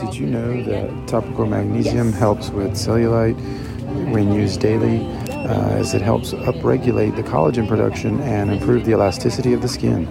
Did you know that topical magnesium helps with cellulite when used daily, uh, as it helps upregulate the collagen production and improve the elasticity of the skin?